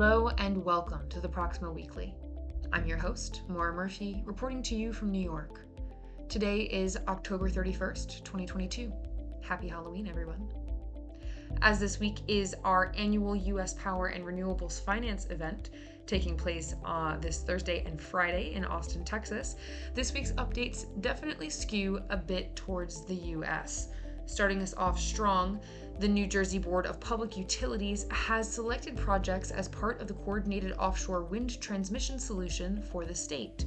Hello and welcome to the Proximo Weekly. I'm your host, Maura Murphy, reporting to you from New York. Today is October 31st, 2022. Happy Halloween, everyone. As this week is our annual U.S. Power and Renewables Finance event, taking place uh, this Thursday and Friday in Austin, Texas, this week's updates definitely skew a bit towards the U.S. Starting us off strong, the New Jersey Board of Public Utilities has selected projects as part of the Coordinated Offshore Wind Transmission Solution for the state.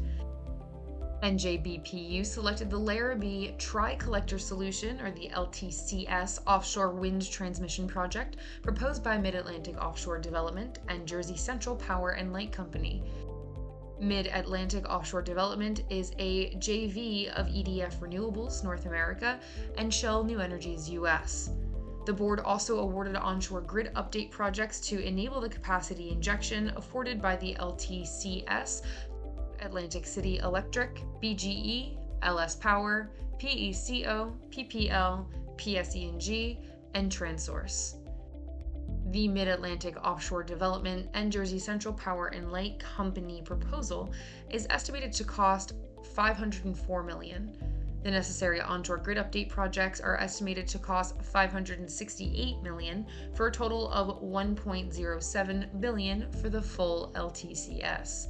NJBPU selected the Larrabee Tri Collector Solution, or the LTCS, offshore wind transmission project proposed by Mid Atlantic Offshore Development and Jersey Central Power and Light Company. Mid Atlantic Offshore Development is a JV of EDF Renewables North America and Shell New Energies US. The board also awarded onshore grid update projects to enable the capacity injection afforded by the LTCS, Atlantic City Electric, BGE, LS Power, PECO, PPL, PSE&G, and Transource. The Mid Atlantic Offshore Development and Jersey Central Power and Light Company proposal is estimated to cost 504 million. The necessary onshore grid update projects are estimated to cost 568 million for a total of 1.07 billion for the full LTCS.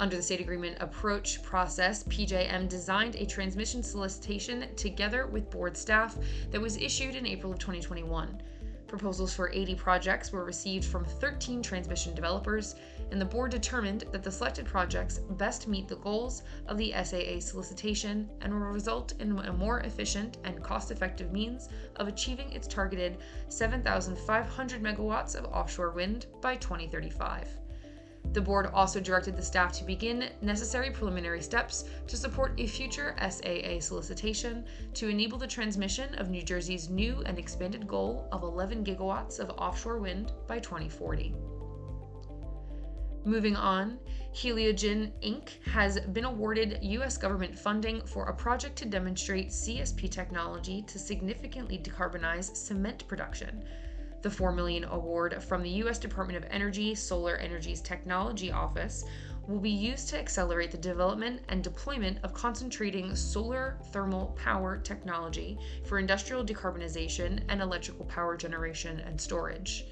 Under the state agreement approach process, PJM designed a transmission solicitation together with board staff that was issued in April of 2021. Proposals for 80 projects were received from 13 transmission developers, and the board determined that the selected projects best meet the goals of the SAA solicitation and will result in a more efficient and cost effective means of achieving its targeted 7,500 megawatts of offshore wind by 2035. The board also directed the staff to begin necessary preliminary steps to support a future SAA solicitation to enable the transmission of New Jersey's new and expanded goal of 11 gigawatts of offshore wind by 2040. Moving on, Heliogen Inc. has been awarded U.S. government funding for a project to demonstrate CSP technology to significantly decarbonize cement production the 4 million award from the US Department of Energy Solar Energy's Technology Office will be used to accelerate the development and deployment of concentrating solar thermal power technology for industrial decarbonization and electrical power generation and storage.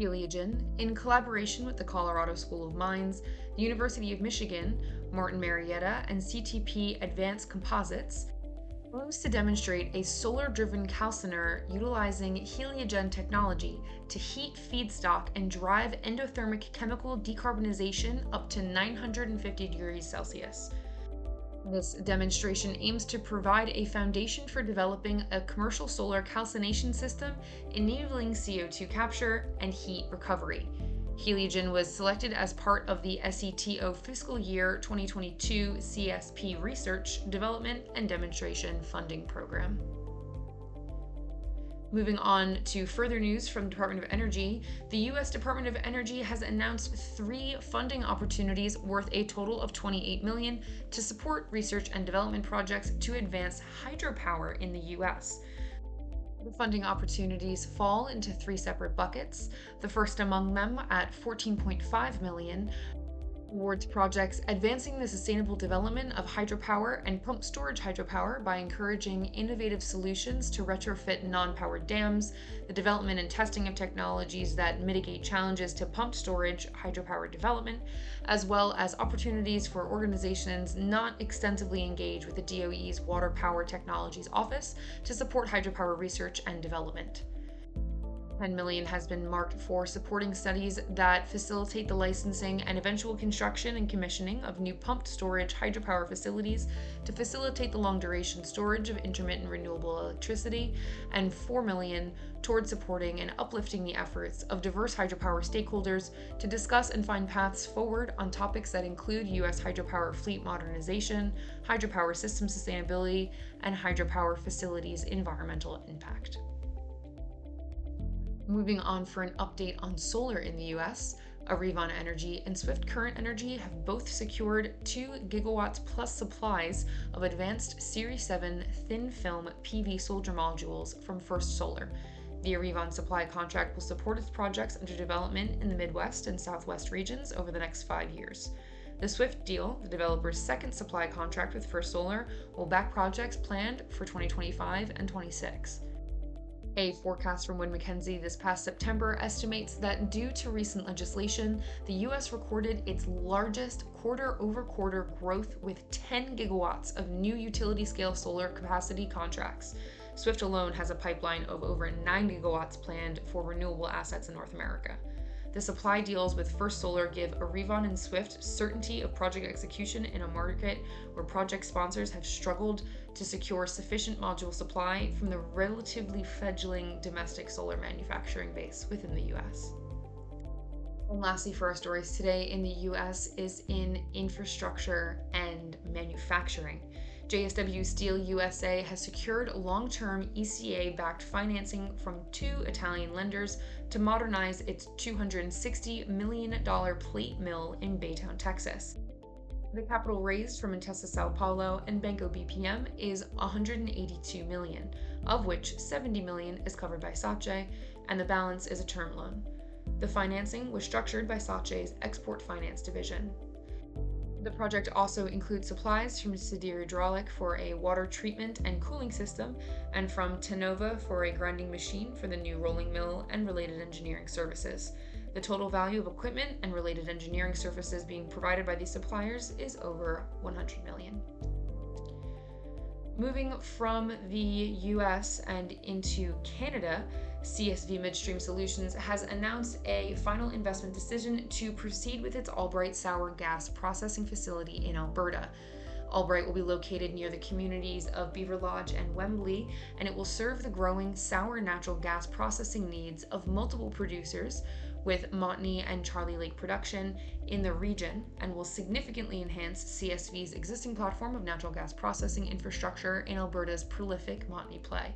Heliogen, in collaboration with the Colorado School of Mines, the University of Michigan, Martin Marietta, and CTP Advanced Composites, aims to demonstrate a solar driven calciner utilizing heliogen technology to heat feedstock and drive endothermic chemical decarbonization up to 950 degrees Celsius. This demonstration aims to provide a foundation for developing a commercial solar calcination system enabling CO2 capture and heat recovery. Heliogen was selected as part of the SETO fiscal year 2022 CSP Research, Development, and Demonstration Funding Program. Moving on to further news from the Department of Energy, the U.S. Department of Energy has announced three funding opportunities worth a total of 28 million to support research and development projects to advance hydropower in the U.S. The funding opportunities fall into three separate buckets. The first among them at 14.5 million towards projects advancing the sustainable development of hydropower and pump storage hydropower by encouraging innovative solutions to retrofit non powered dams, the development and testing of technologies that mitigate challenges to pump storage hydropower development, as well as opportunities for organizations not extensively engaged with the DOE's Water Power Technologies Office to support hydropower research and development. 10 million has been marked for supporting studies that facilitate the licensing and eventual construction and commissioning of new pumped storage hydropower facilities to facilitate the long duration storage of intermittent renewable electricity, and 4 million towards supporting and uplifting the efforts of diverse hydropower stakeholders to discuss and find paths forward on topics that include U.S. hydropower fleet modernization, hydropower system sustainability, and hydropower facilities environmental impact. Moving on for an update on solar in the US, Arevon Energy and Swift Current Energy have both secured 2 gigawatts plus supplies of advanced Series 7 thin film PV solar modules from First Solar. The Arevon supply contract will support its projects under development in the Midwest and Southwest regions over the next five years. The SWIFT deal, the developer's second supply contract with First Solar, will back projects planned for 2025 and 26. A forecast from Wood Mackenzie this past September estimates that due to recent legislation, the US recorded its largest quarter over quarter growth with 10 gigawatts of new utility scale solar capacity contracts. Swift alone has a pipeline of over 9 gigawatts planned for renewable assets in North America. The supply deals with First Solar give Arevon and Swift certainty of project execution in a market where project sponsors have struggled to secure sufficient module supply from the relatively fledgling domestic solar manufacturing base within the US. And lastly, for our stories today in the US is in infrastructure and manufacturing. JSW Steel USA has secured long term ECA backed financing from two Italian lenders to modernize its $260 million plate mill in Baytown, Texas. The capital raised from Intesa Sanpaolo and Banco BPM is 182 million, of which 70 million is covered by SACE and the balance is a term loan. The financing was structured by SACE's export finance division. The project also includes supplies from Sadir Hydraulic for a water treatment and cooling system, and from Tenova for a grinding machine for the new rolling mill and related engineering services. The total value of equipment and related engineering services being provided by these suppliers is over 100 million. Moving from the US and into Canada, CSV Midstream Solutions has announced a final investment decision to proceed with its Albright sour gas processing facility in Alberta. Albright will be located near the communities of Beaverlodge and Wembley, and it will serve the growing sour natural gas processing needs of multiple producers with Montney and Charlie Lake production in the region and will significantly enhance CSV's existing platform of natural gas processing infrastructure in Alberta's prolific Montney play.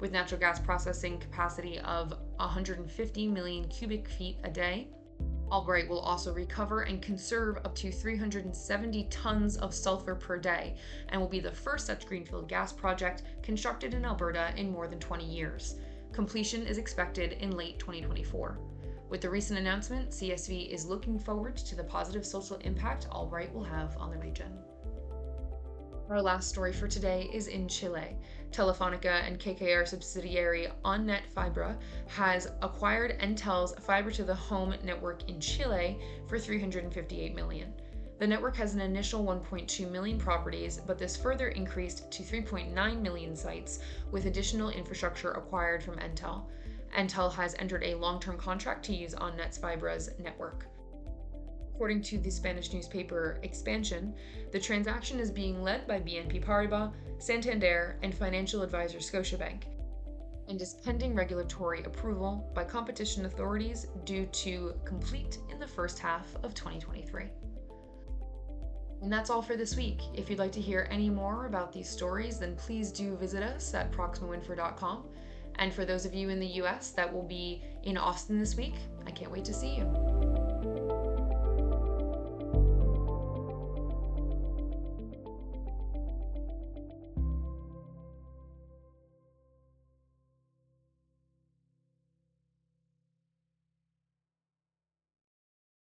With natural gas processing capacity of 150 million cubic feet a day, Albright will also recover and conserve up to 370 tons of sulfur per day and will be the first such greenfield gas project constructed in Alberta in more than 20 years. Completion is expected in late 2024. With the recent announcement, CSV is looking forward to the positive social impact Albright will have on the region. Our last story for today is in Chile. Telefonica and KKR subsidiary OnNet Fibra has acquired Entel's fiber to the home network in Chile for 358 million. The network has an initial 1.2 million properties, but this further increased to 3.9 million sites with additional infrastructure acquired from Entel. Entel has entered a long term contract to use OnNet's Fibra's network. According to the Spanish newspaper Expansión, the transaction is being led by BNP Paribas, Santander, and financial advisor Scotiabank, and is pending regulatory approval by competition authorities due to complete in the first half of 2023. And that's all for this week. If you'd like to hear any more about these stories, then please do visit us at proximoinfra.com. And for those of you in the US that will be in Austin this week, I can't wait to see you.